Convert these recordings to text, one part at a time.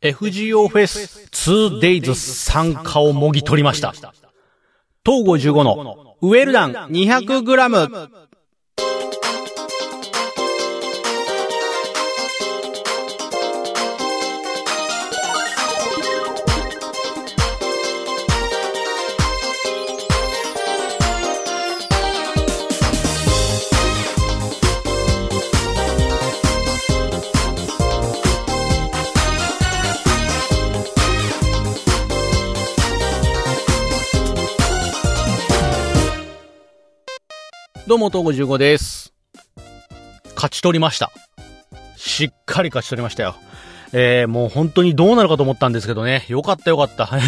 FGO フェス 2days 参加をもぎ取りました。東郷15のウェルダン 200g。うも、東郷15です。勝ち取りました。しっかり勝ち取りましたよ。えー、もう本当にどうなるかと思ったんですけどね。よかったよかった。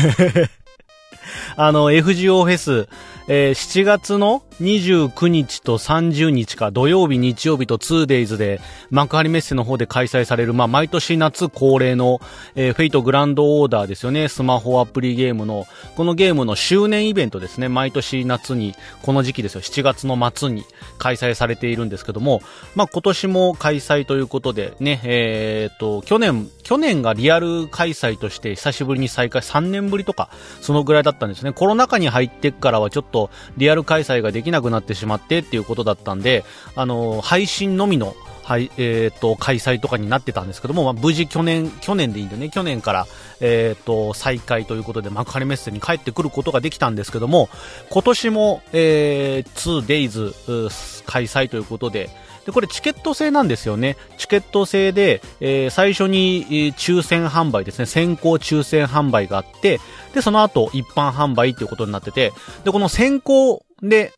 あの、FGO フェス、えー7月の29日と30日か、土曜日、日曜日と 2days で、幕張メッセの方で開催される、まあ、毎年夏恒例の、えーフェイトグランドオーダーですよね。スマホアプリゲームの、このゲームの周年イベントですね。毎年夏に、この時期ですよ。7月の末に開催されているんですけども、まあ、今年も開催ということで、ね、えーっと、去年、去年がリアル開催として久しぶりに再開、3年ぶりとか、そのぐらいだったんですね。コロナ禍に入ってからはちょっとリアル開催ができなくなってしまってっていうことだったんで、あの、配信のみの、はい、えっ、と、開催とかになってたんですけども、まあ、無事去年、去年でいいんでね、去年から、えっ、と、再開ということで、幕張メッセに帰ってくることができたんですけども、今年も、えー、2days 開催ということで、で、これチケット制なんですよね。チケット制で、えー最初に、えー抽選販売ですね。先行抽選販売があって、で、その後一般販売っていうことになってて、で、この先行で、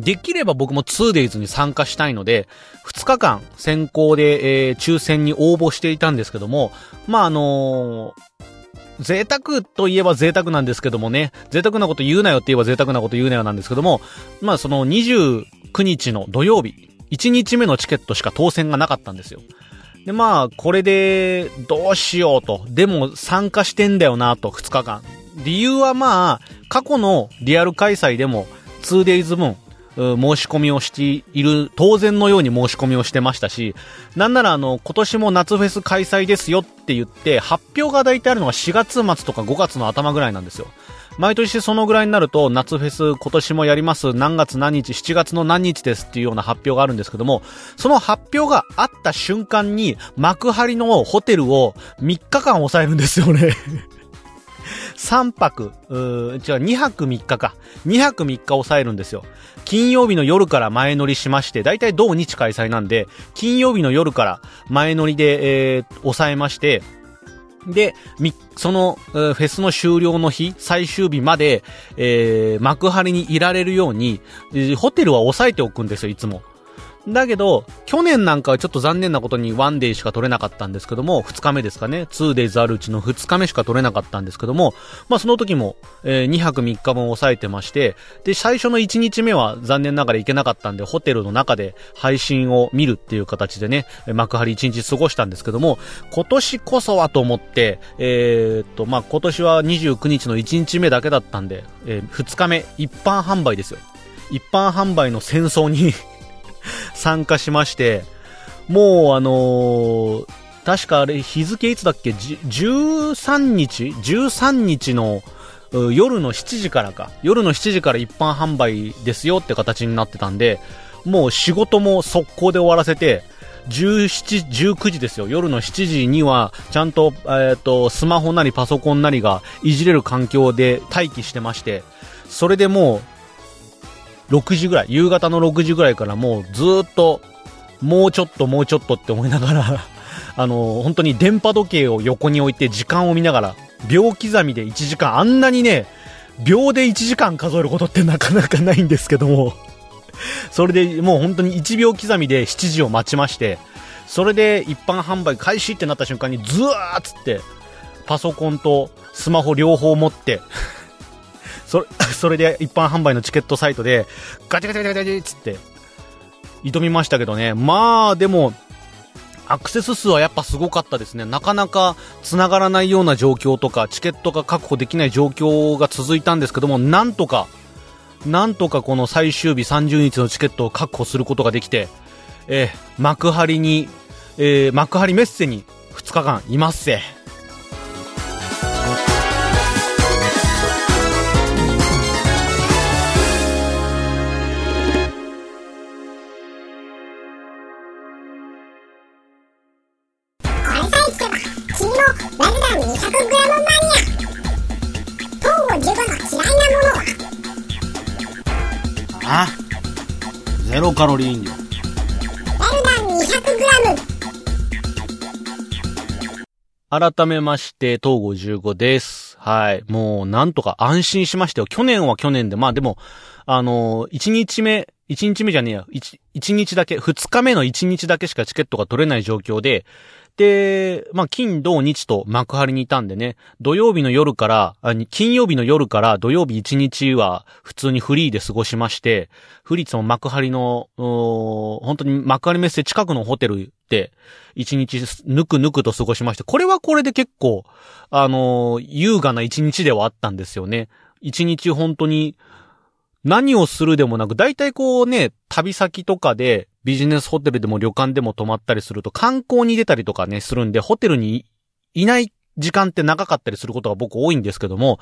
できれば僕も 2days に参加したいので、2日間先行で、えー抽選に応募していたんですけども、まあ、あのー贅沢といえば贅沢なんですけどもね、贅沢なこと言うなよって言えば贅沢なこと言うなよなんですけども、まあその29日の土曜日、1日目のチケットしか当選がなかったんですよ。で、まあ、これで、どうしようと。でも、参加してんだよな、と、2日間。理由はまあ、過去のリアル開催でも、2days 分、申し込みをしている、当然のように申し込みをしてましたし、なんならあの、今年も夏フェス開催ですよって言って、発表が大体あるのが4月末とか5月の頭ぐらいなんですよ。毎年そのぐらいになると、夏フェス今年もやります、何月何日、7月の何日ですっていうような発表があるんですけども、その発表があった瞬間に、幕張のホテルを3日間抑えるんですよね。3泊、うー違う、2泊3日か。2泊3日抑えるんですよ。金曜日の夜から前乗りしまして、だいたい同日開催なんで、金曜日の夜から前乗りで、えー、抑えまして、で、その、フェスの終了の日、最終日まで、えー、幕張にいられるように、ホテルは抑えておくんですよ、いつも。だけど、去年なんかはちょっと残念なことにワンデーしか取れなかったんですけども、2日目ですかね、2days あるうちの2日目しか取れなかったんですけども、まあその時も、え2泊3日分抑えてまして、で、最初の1日目は残念ながら行けなかったんで、ホテルの中で配信を見るっていう形でね、幕張1日過ごしたんですけども、今年こそはと思って、えーっと、まあ今年は29日の1日目だけだったんで、え2日目、一般販売ですよ。一般販売の戦争に参加しまして、もうあのー確かあれ日付いつだっけ？13日 ?13 日の夜の7時からか。夜の7時から一般販売ですよって形になってたんで、もう仕事も速攻で終わらせて、17、19時ですよ。夜の7時には、ちゃんと、えっ、と、スマホなりパソコンなりがいじれる環境で待機してまして、それでもう、6時ぐらい、夕方の6時ぐらいからもうずっと、もうちょっともうちょっとって思いながら、あの、本当に電波時計を横に置いて時間を見ながら、秒刻みで1時間、あんなにね、秒で1時間数えることってなかなかないんですけども、それでもう本当に1秒刻みで7時を待ちまして、それで一般販売開始ってなった瞬間にズワーっつって、パソコンとスマホ両方持って、それ、それで一般販売のチケットサイトで、ガチャガチャガチャガチャっつって、挑みましたけどね。まあ、でも、アクセス数はやっぱすごかったですね。なかなか繋がらないような状況とか、チケットが確保できない状況が続いたんですけども、なんとか、なんとかこの最終日30日のチケットを確保することができて、えー幕張に、えー幕張メッセに2日間いますせ。カロリー飲料。改めまして、東郷15です。はい。もう、なんとか安心しましたよ。去年は去年で、まあでも、あのー、1日目、1日目じゃねえや、1, 1日だけ、2日目の1日だけしかチケットが取れない状況で、で、まあ、金、土、日と幕張にいたんでね、土曜日の夜から、金曜日の夜から土曜日1日は普通にフリーで過ごしまして、フリーツも幕張の、本当に幕張メッセ近くのホテルで、一日ぬくぬくと過ごしまして、これはこれで結構、あのー優雅な一日ではあったんですよね。一日本当に、何をするでもなく、大体こうね、旅先とかで、ビジネスホテルでも旅館でも泊まったりすると、観光に出たりとかね、するんで、ホテルにいない時間って長かったりすることが僕多いんですけども、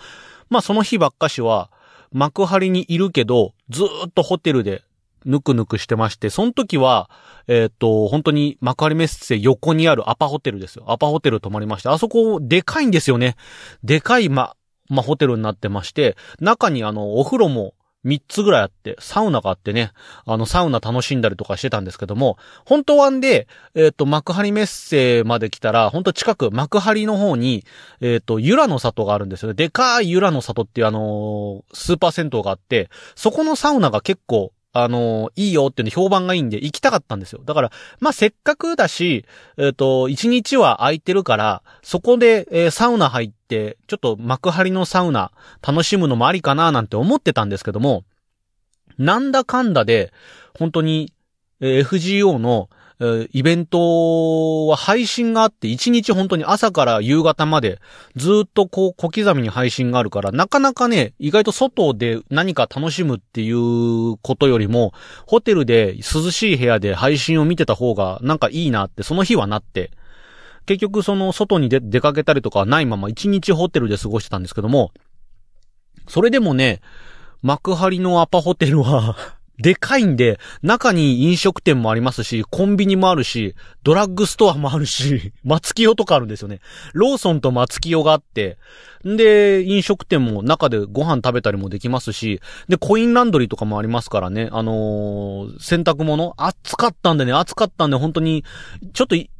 まあその日ばっかしは、幕張にいるけど、ずっとホテルで、ぬくぬくしてまして、その時は、えーっと、本当に幕張メッセ横にあるアパホテルですよ。アパホテル泊まりまして、あそこ、でかいんですよね。でかい、ま、まあ、ホテルになってまして、中にあの、お風呂も三つぐらいあって、サウナがあってね、あの、サウナ楽しんだりとかしてたんですけども、本当はんで、えっ、と、幕張メッセまで来たら、本当近く、幕張の方に、えっ、と、ユラの里があるんですよね。でかいユラの里っていうあのースーパー銭湯があって、そこのサウナが結構、あのいいよっていうの評判がいいんで行きたかったんですよ。だから、まあ、せっかくだし、えっ、と、一日は空いてるから、そこで、えーサウナ入って、ちょっと幕張のサウナ楽しむのもありかななんて思ってたんですけども、なんだかんだで、本当に、えー FGO の、イベントは配信があって、一日本当に朝から夕方まで、ずっとこう小刻みに配信があるから、なかなかね、意外と外で何か楽しむっていうことよりも、ホテルで涼しい部屋で配信を見てた方がなんかいいなって、その日はなって、結局その外に出出かけたりとかはないまま一日ホテルで過ごしてたんですけども、それでもね、幕張のアパホテルは、でかいんで、中に飲食店もありますし、コンビニもあるし、ドラッグストアもあるし、松清とかあるんですよね。ローソンと松清があって、んで、飲食店も中でご飯食べたりもできますし、で、コインランドリーとかもありますからね、あのー洗濯物暑かったんでね、暑かったんで、本当に、ちょっと、一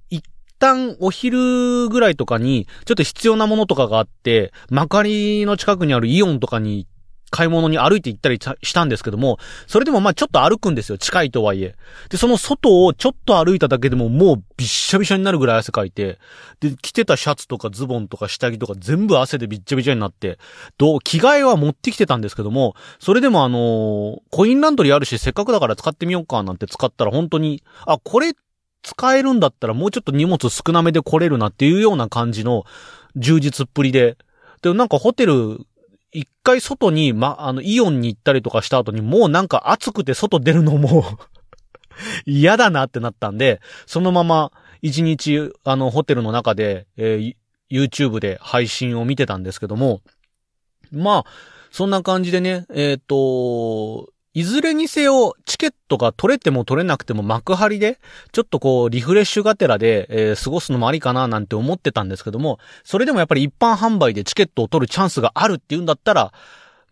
旦お昼ぐらいとかに、ちょっと必要なものとかがあって、幕張の近くにあるイオンとかに買い物に歩いて行ったりしたんですけども、それでもまあちょっと歩くんですよ。近いとはいえ。で、その外をちょっと歩いただけでももうびっしゃびしゃになるぐらい汗かいて、で、着てたシャツとかズボンとか下着とか全部汗でびっちゃびちゃになって、どう、着替えは持ってきてたんですけども、それでもあのーコインランドリーあるし、せっかくだから使ってみようかなんて使ったら本当に、あ、これ使えるんだったらもうちょっと荷物少なめで来れるなっていうような感じの充実っぷりで、で、なんかホテル、一回外に、ま、あの、イオンに行ったりとかした後に、もうなんか暑くて外出るのも 嫌だなってなったんで、そのまま一日、あの、ホテルの中で、えー YouTube で配信を見てたんですけども、まあ、そんな感じでね、えっ、と、いずれにせよ、チケットが取れても取れなくても幕張で、ちょっとこう、リフレッシュがてらで、えー過ごすのもありかななんて思ってたんですけども、それでもやっぱり一般販売でチケットを取るチャンスがあるっていうんだったら、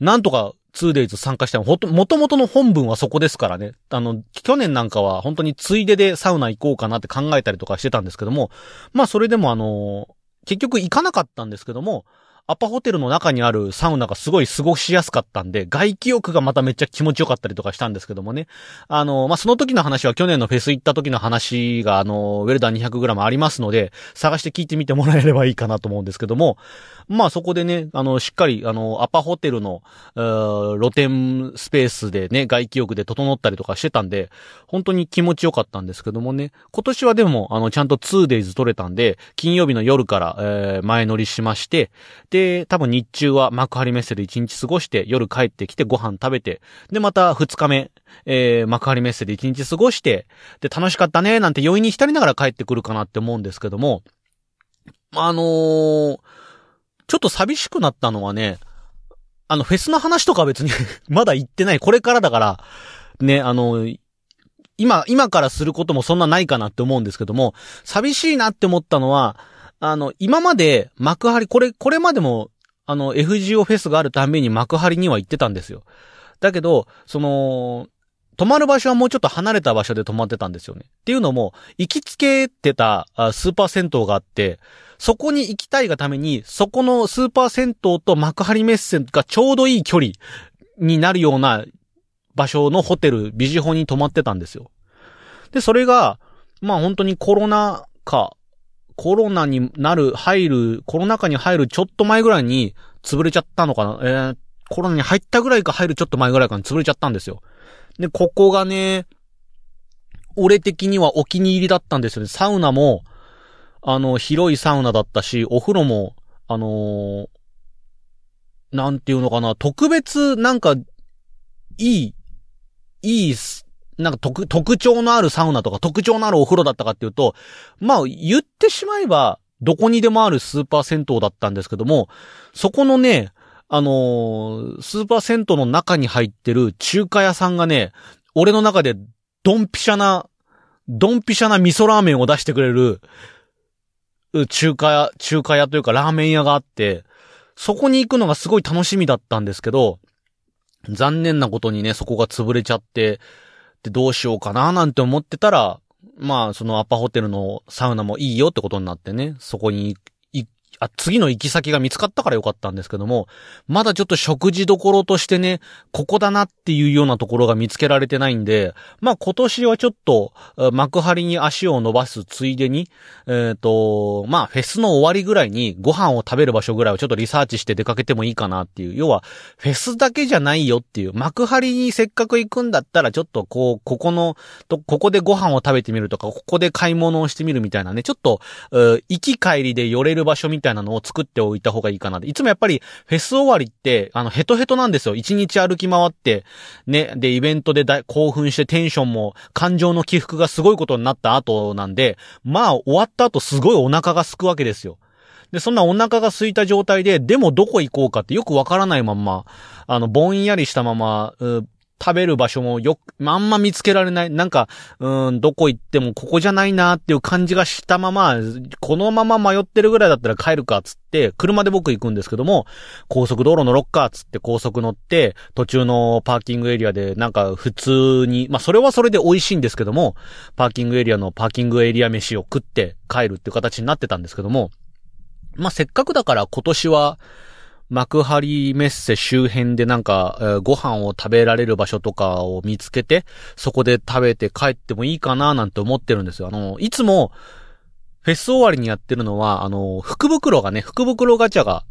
なんとか 2days 参加しても、ほと、元々の本文はそこですからね。あの、去年なんかは本当についででサウナ行こうかなって考えたりとかしてたんですけども、まあそれでもあの結局行かなかったんですけども、アパホテルの中にあるサウナがすごい過ごしやすかったんで、外気浴がまためっちゃ気持ちよかったりとかしたんですけどもね。あの、まあ、その時の話は去年のフェス行った時の話が、あの、ウェルダン 200g ありますので、探して聞いてみてもらえればいいかなと思うんですけども、まあ、そこでね、あの、しっかり、あの、アパホテルの、露天スペースでね、外気浴で整ったりとかしてたんで、本当に気持ちよかったんですけどもね、今年はでも、あの、ちゃんと 2days 取れたんで、金曜日の夜から、えー前乗りしまして、で、で多分日中は幕張メッセで1日過ごして、夜帰ってきてご飯食べて、で、また2日目、えー幕張メッセで1日過ごして、で、楽しかったね、なんて余韻に浸りながら帰ってくるかなって思うんですけども、あのーちょっと寂しくなったのはね、あの、フェスの話とか別に まだ言ってない。これからだから、ね、あの、今、今からすることもそんなないかなって思うんですけども、寂しいなって思ったのは、あの、今まで幕張、これ、これまでも、あの、FGO フェスがあるために幕張には行ってたんですよ。だけど、その、泊まる場所はもうちょっと離れた場所で泊まってたんですよね。っていうのも、行きつけてたスーパー銭湯があって、そこに行きたいがために、そこのスーパー銭湯と幕張メッセがちょうどいい距離になるような場所のホテル、ビジホに泊まってたんですよ。で、それが、まあ本当にコロナ禍、コロナになる、入る、コロナ禍に入るちょっと前ぐらいに潰れちゃったのかな？えー、コロナに入ったぐらいか入るちょっと前ぐらいかに潰れちゃったんですよ。で、ここがね、俺的にはお気に入りだったんですよね。サウナも、あの、広いサウナだったし、お風呂も、あのーなんていうのかな、特別、なんか、いい、いい、なんか特、特徴のあるサウナとか特徴のあるお風呂だったかっていうと、まあ、言ってしまえば、どこにでもあるスーパー銭湯だったんですけども、そこのね、あのースーパー銭湯の中に入ってる中華屋さんがね、俺の中でドンピシャな、ドンピシャな味噌ラーメンを出してくれる、中華屋、中華屋というかラーメン屋があって、そこに行くのがすごい楽しみだったんですけど、残念なことにね、そこが潰れちゃって、で、どうしようかななんて思ってたら、まあ、そのアパホテルのサウナもいいよってことになってね、そこに、あ、次の行き先が見つかったからよかったんですけども、まだちょっと食事どころとしてね、ここだなっていうようなところが見つけられてないんで、まあ今年はちょっと、幕張に足を伸ばすついでに、えっ、と、まあフェスの終わりぐらいにご飯を食べる場所ぐらいをちょっとリサーチして出かけてもいいかなっていう。要は、フェスだけじゃないよっていう。幕張にせっかく行くんだったら、ちょっとこう、ここの、と、ここでご飯を食べてみるとか、ここで買い物をしてみるみたいなね、ちょっと、行き帰りで寄れる場所みたいなたいなのを作っておいた方がいいかな。いつもやっぱり、フェス終わりって、あの、ヘトヘトなんですよ。一日歩き回って、ね、で、イベントで興奮してテンションも、感情の起伏がすごいことになった後なんで、まあ、終わった後すごいお腹が空くわけですよ。で、そんなお腹が空いた状態で、でもどこ行こうかってよくわからないまま、あの、ぼんやりしたまま、食べる場所もよく、あんま見つけられない。なんか、うん、どこ行ってもここじゃないなっていう感じがしたまま、このまま迷ってるぐらいだったら帰るかっつって、車で僕行くんですけども、高速道路乗ろっかっつって高速乗って、途中のパーキングエリアでなんか普通に、まあそれはそれで美味しいんですけども、パーキングエリアのパーキングエリア飯を食って帰るっていう形になってたんですけども、まあせっかくだから今年は、幕張メッセ周辺でなんか、えーご飯を食べられる場所とかを見つけて、そこで食べて帰ってもいいかななんて思ってるんですよ。あの、いつも、フェス終わりにやってるのは、あの、福袋がね、福袋ガチャが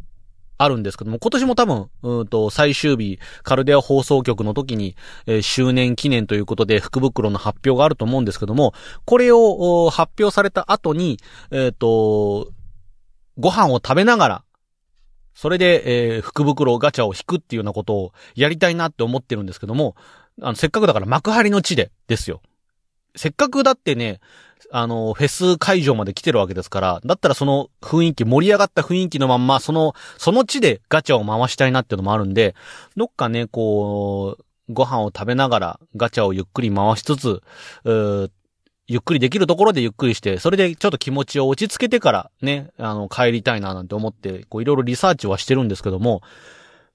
あるんですけども、今年も多分、うんと、最終日、カルデア放送局の時に、えー周年記念ということで、福袋の発表があると思うんですけども、これを発表された後に、えっ、と、ご飯を食べながら、それで、えー福袋ガチャを引くっていうようなことをやりたいなって思ってるんですけども、あの、せっかくだから幕張の地でですよ。せっかくだってね、あの、フェス会場まで来てるわけですから、だったらその雰囲気、盛り上がった雰囲気のまんま、その、その地でガチャを回したいなっていうのもあるんで、どっかね、こう、ご飯を食べながらガチャをゆっくり回しつつ、うゆっくりできるところでゆっくりして、それでちょっと気持ちを落ち着けてからね、あの、帰りたいななんて思って、こういろいろリサーチはしてるんですけども、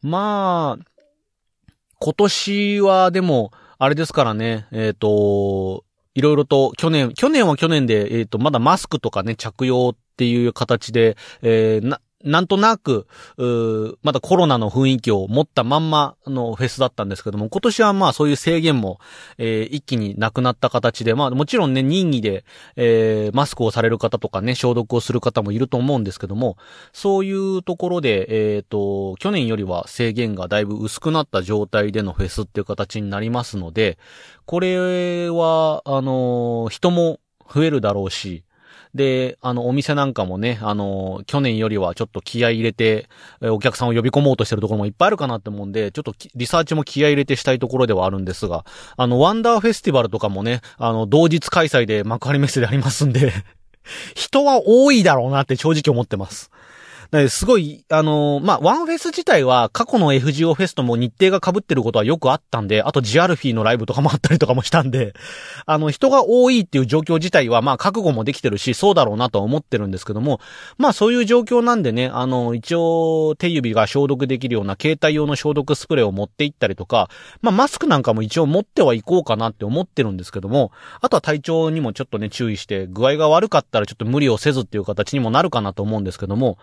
まあ、今年はでも、あれですからね、えっ、と、いろいろと去年、去年は去年で、えっ、と、まだマスクとかね、着用っていう形で、えーな、なんとなく、まだコロナの雰囲気を持ったまんまのフェスだったんですけども、今年はまあそういう制限も、えー一気になくなった形で、まあもちろんね、任意で、えーマスクをされる方とかね、消毒をする方もいると思うんですけども、そういうところで、えっ、と、去年よりは制限がだいぶ薄くなった状態でのフェスっていう形になりますので、これは、あの人も増えるだろうし、で、あの、お店なんかもね、あの、去年よりはちょっと気合入れて、お客さんを呼び込もうとしてるところもいっぱいあるかなって思うんで、ちょっとリサーチも気合入れてしたいところではあるんですが、あの、ワンダーフェスティバルとかもね、あの、同日開催で幕張メッセでありますんで、人は多いだろうなって正直思ってます。すごい、あのーまあ、ワンフェス自体は過去の FGO フェスとも日程が被ってることはよくあったんで、あとジアルフィーのライブとかもあったりとかもしたんで、あの、人が多いっていう状況自体は、まあ、覚悟もできてるし、そうだろうなとは思ってるんですけども、まあ、そういう状況なんでね、あの、一応、手指が消毒できるような携帯用の消毒スプレーを持って行ったりとか、まあ、マスクなんかも一応持ってはいこうかなって思ってるんですけども、あとは体調にもちょっとね、注意して、具合が悪かったらちょっと無理をせずっていう形にもなるかなと思うんですけども、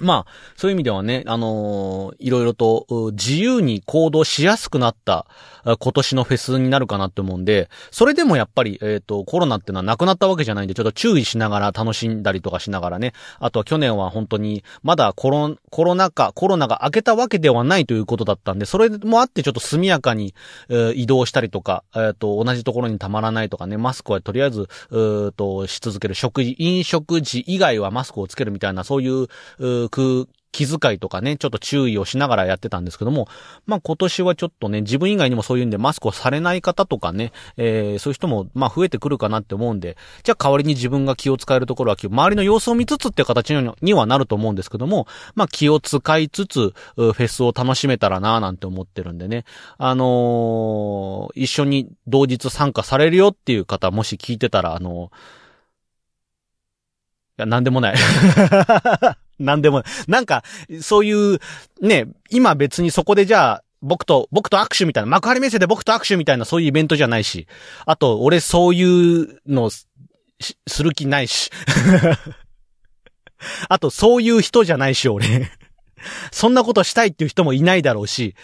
まあ、そういう意味ではね、あのーいろいろと自由に行動しやすくなった今年のフェスになるかなって思うんで、それでもやっぱり、えっ、と、コロナってのはなくなったわけじゃないんで、ちょっと注意しながら楽しんだりとかしながらね、あとは去年は本当に、まだコロコロナ禍、コロナが明けたわけではないということだったんで、それもあってちょっと速やかに、えー移動したりとか、えっ、と、同じところにたまらないとかね、マスクはとりあえず、うーと、し続ける。食事、飲食時以外はマスクをつけるみたいな、そういう、うー空気遣いとかね、ちょっと注意をしながらやってたんですけども、まあ今年はちょっとね、自分以外にもそういうんでマスクをされない方とかね、えーそういう人もまあ増えてくるかなって思うんで、じゃあ代わりに自分が気を使えるところは気を、周りの様子を見つつって形ににはなると思うんですけども、まあ気を使いつつ、フェスを楽しめたらなぁなんて思ってるんでね、あのー一緒に同日参加されるよっていう方、もし聞いてたら、あのいや、なんでもない。なんでもない。なんか、そういう、ね、今別にそこでじゃあ、僕と、僕と握手みたいな、幕張メッセで僕と握手みたいなそういうイベントじゃないし、あと、俺そういうの、する気ないし。あと、そういう人じゃないし、俺。そんなことしたいっていう人もいないだろうし、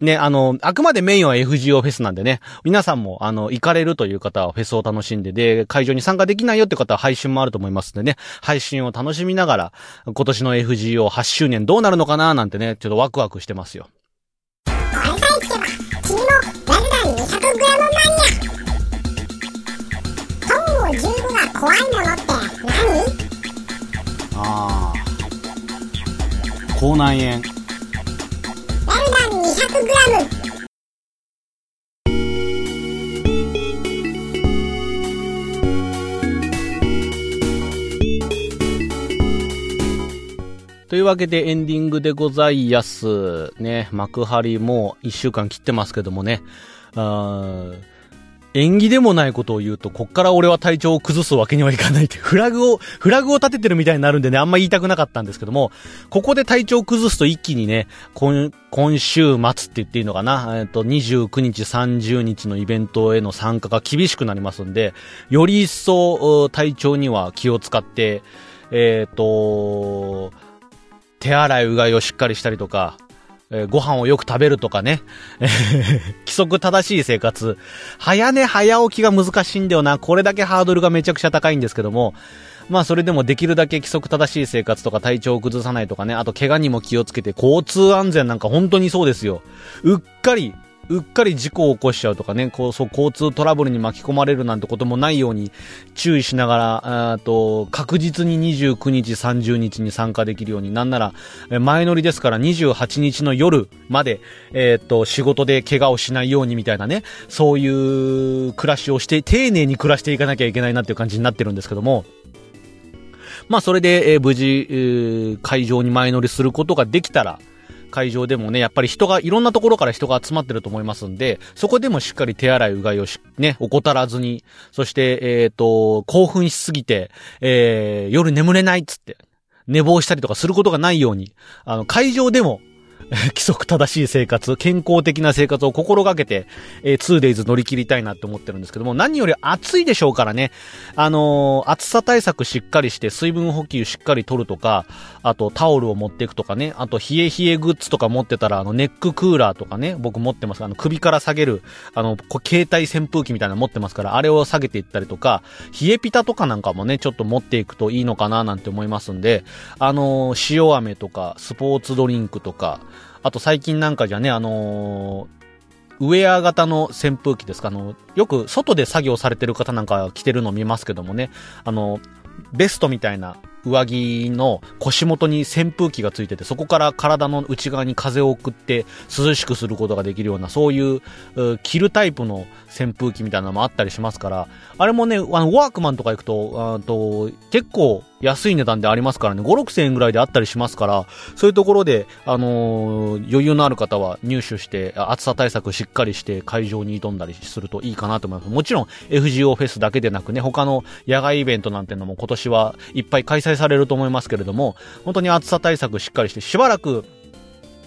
ね、あの、あくまでメインは FGO フェスなんでね、皆さんも、あの、行かれるという方はフェスを楽しんで、で、会場に参加できないよって方は配信もあると思いますんでね、配信を楽しみながら、今年の FGO8 周年どうなるのかななんてね、ちょっとワクワクしてますよ。口内炎。ラルダン 200g というわけでエンディングでございやす。ね、幕張もう一週間切ってますけどもね。あー縁起でもないことを言うと、こっから俺は体調を崩すわけにはいかないって、フラグを、フラグを立ててるみたいになるんでね、あんま言いたくなかったんですけども、ここで体調を崩すと一気にね、今、今週末って言っていいのかな、えっと、29日、30日のイベントへの参加が厳しくなりますんで、より一層、体調には気を使って、えっ、と、手洗いうがいをしっかりしたりとか、えーご飯をよく食べるとかね。え ー規則正しい生活。早寝早起きが難しいんだよな。これだけハードルがめちゃくちゃ高いんですけども。まあそれでもできるだけ規則正しい生活とか体調を崩さないとかね。あと怪我にも気をつけて、交通安全なんか本当にそうですよ。うっかり、うっかり事故を起こしちゃうとかね、こう、そう、交通トラブルに巻き込まれるなんてこともないように注意しながら、あと、確実に29日、30日に参加できるように、なんなら、前乗りですから28日の夜まで、えっ、と、仕事で怪我をしないようにみたいなね、そういう暮らしをして、丁寧に暮らしていかなきゃいけないなっていう感じになってるんですけども、まあそれで、えー無事、えー会場に前乗りすることができたら、会場でもね、やっぱり人が、いろんなところから人が集まってると思いますんで、そこでもしっかり手洗いうがいをし、ね、怠らずに、そして、えっ、と、興奮しすぎて、えー夜眠れないっつって、寝坊したりとかすることがないように、あの、会場でも、規則正しい生活、健康的な生活を心がけて、えー 2days 乗り切りたいなって思ってるんですけども、何より暑いでしょうからね、あのー暑さ対策しっかりして、水分補給しっかり取るとか、あとタオルを持っていくとかね、あと冷え冷えグッズとか持ってたら、あのネッククーラーとかね、僕持ってます。あの首から下げる、あの、携帯扇風機みたいなの持ってますから、あれを下げていったりとか、冷えピタとかなんかもね、ちょっと持っていくといいのかななんて思いますんで、あのー塩飴とか、スポーツドリンクとか、あと最近なんかじゃね、あのーウェア型の扇風機ですかあの、よく外で作業されてる方なんか着てるの見ますけどもね、あの、ベストみたいな上着の腰元に扇風機がついてて、そこから体の内側に風を送って涼しくすることができるような、そういう、着るタイプの扇風機みたいなのもあったりしますから、あれもね、あの、ワークマンとか行くと、あと結構安い値段でありますからね、5、6千円ぐらいであったりしますから、そういうところで、あのー、余裕のある方は入手して、暑さ対策しっかりして会場に挑んだりするといいかなと思います。もちろん FGO フェスだけでなくね、他の野外イベントなんてのも今年はいっぱい開催されると思いますけれども、本当に暑さ対策しっかりして、しばらく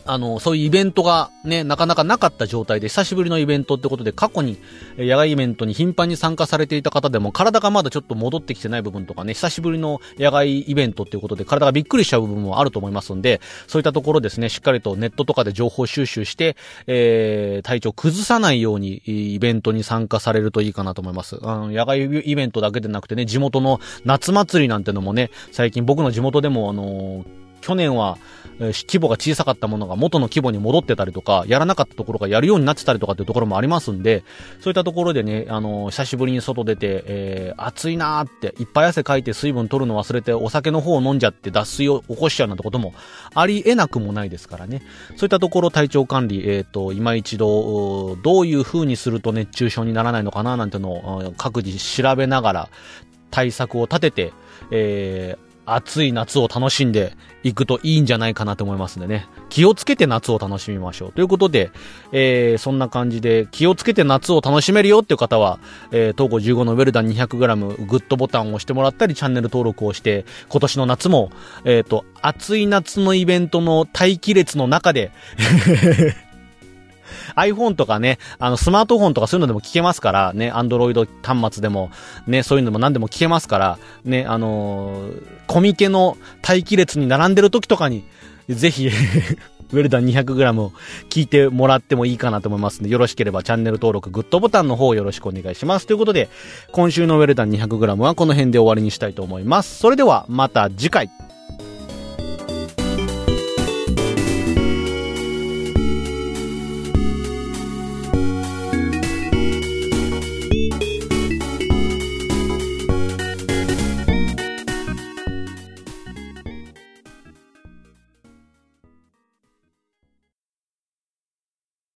あの、そういうイベントがね、なかなかなかった状態で、久しぶりのイベントってことで、過去に、野外イベントに頻繁に参加されていた方でも、体がまだちょっと戻ってきてない部分とかね、久しぶりの野外イベントっていうことで、体がびっくりしちゃう部分もあると思いますんで、そういったところですね、しっかりとネットとかで情報収集して、えー、体調崩さないように、イベントに参加されるといいかなと思います。あの、野外イベントだけでなくてね、地元の夏祭りなんてのもね、最近僕の地元でも、あのー去年は、え、規模が小さかったものが元の規模に戻ってたりとか、やらなかったところがやるようになってたりとかっていうところもありますんで、そういったところでね、あのー、久しぶりに外出て、えー、暑いなーって、いっぱい汗かいて水分取るの忘れて、お酒の方を飲んじゃって脱水を起こしちゃうなんてこともあり得なくもないですからね。そういったところ体調管理、えっ、ー、と、今一度、どういう風にすると熱中症にならないのかななんてのを各自調べながら、対策を立てて、えー、暑い夏を楽しんでいくといいんじゃないかなと思いますんでね。気をつけて夏を楽しみましょう。ということで、えー、そんな感じで気をつけて夏を楽しめるよっていう方は、えー、東郷15のウェルダン 200g グッドボタンを押してもらったり、チャンネル登録をして、今年の夏も、えっ、ー、と、暑い夏のイベントの待機列の中で iPhone とかね、あの、スマートフォンとかそういうのでも聞けますから、ね、Android 端末でも、ね、そういうのも何でも聞けますから、ね、あのー、コミケの待機列に並んでる時とかに、ぜひ ウェルダン 200g を聞いてもらってもいいかなと思いますので、よろしければチャンネル登録、グッドボタンの方よろしくお願いします。ということで、今週のウェルダン 200g はこの辺で終わりにしたいと思います。それでは、また次回。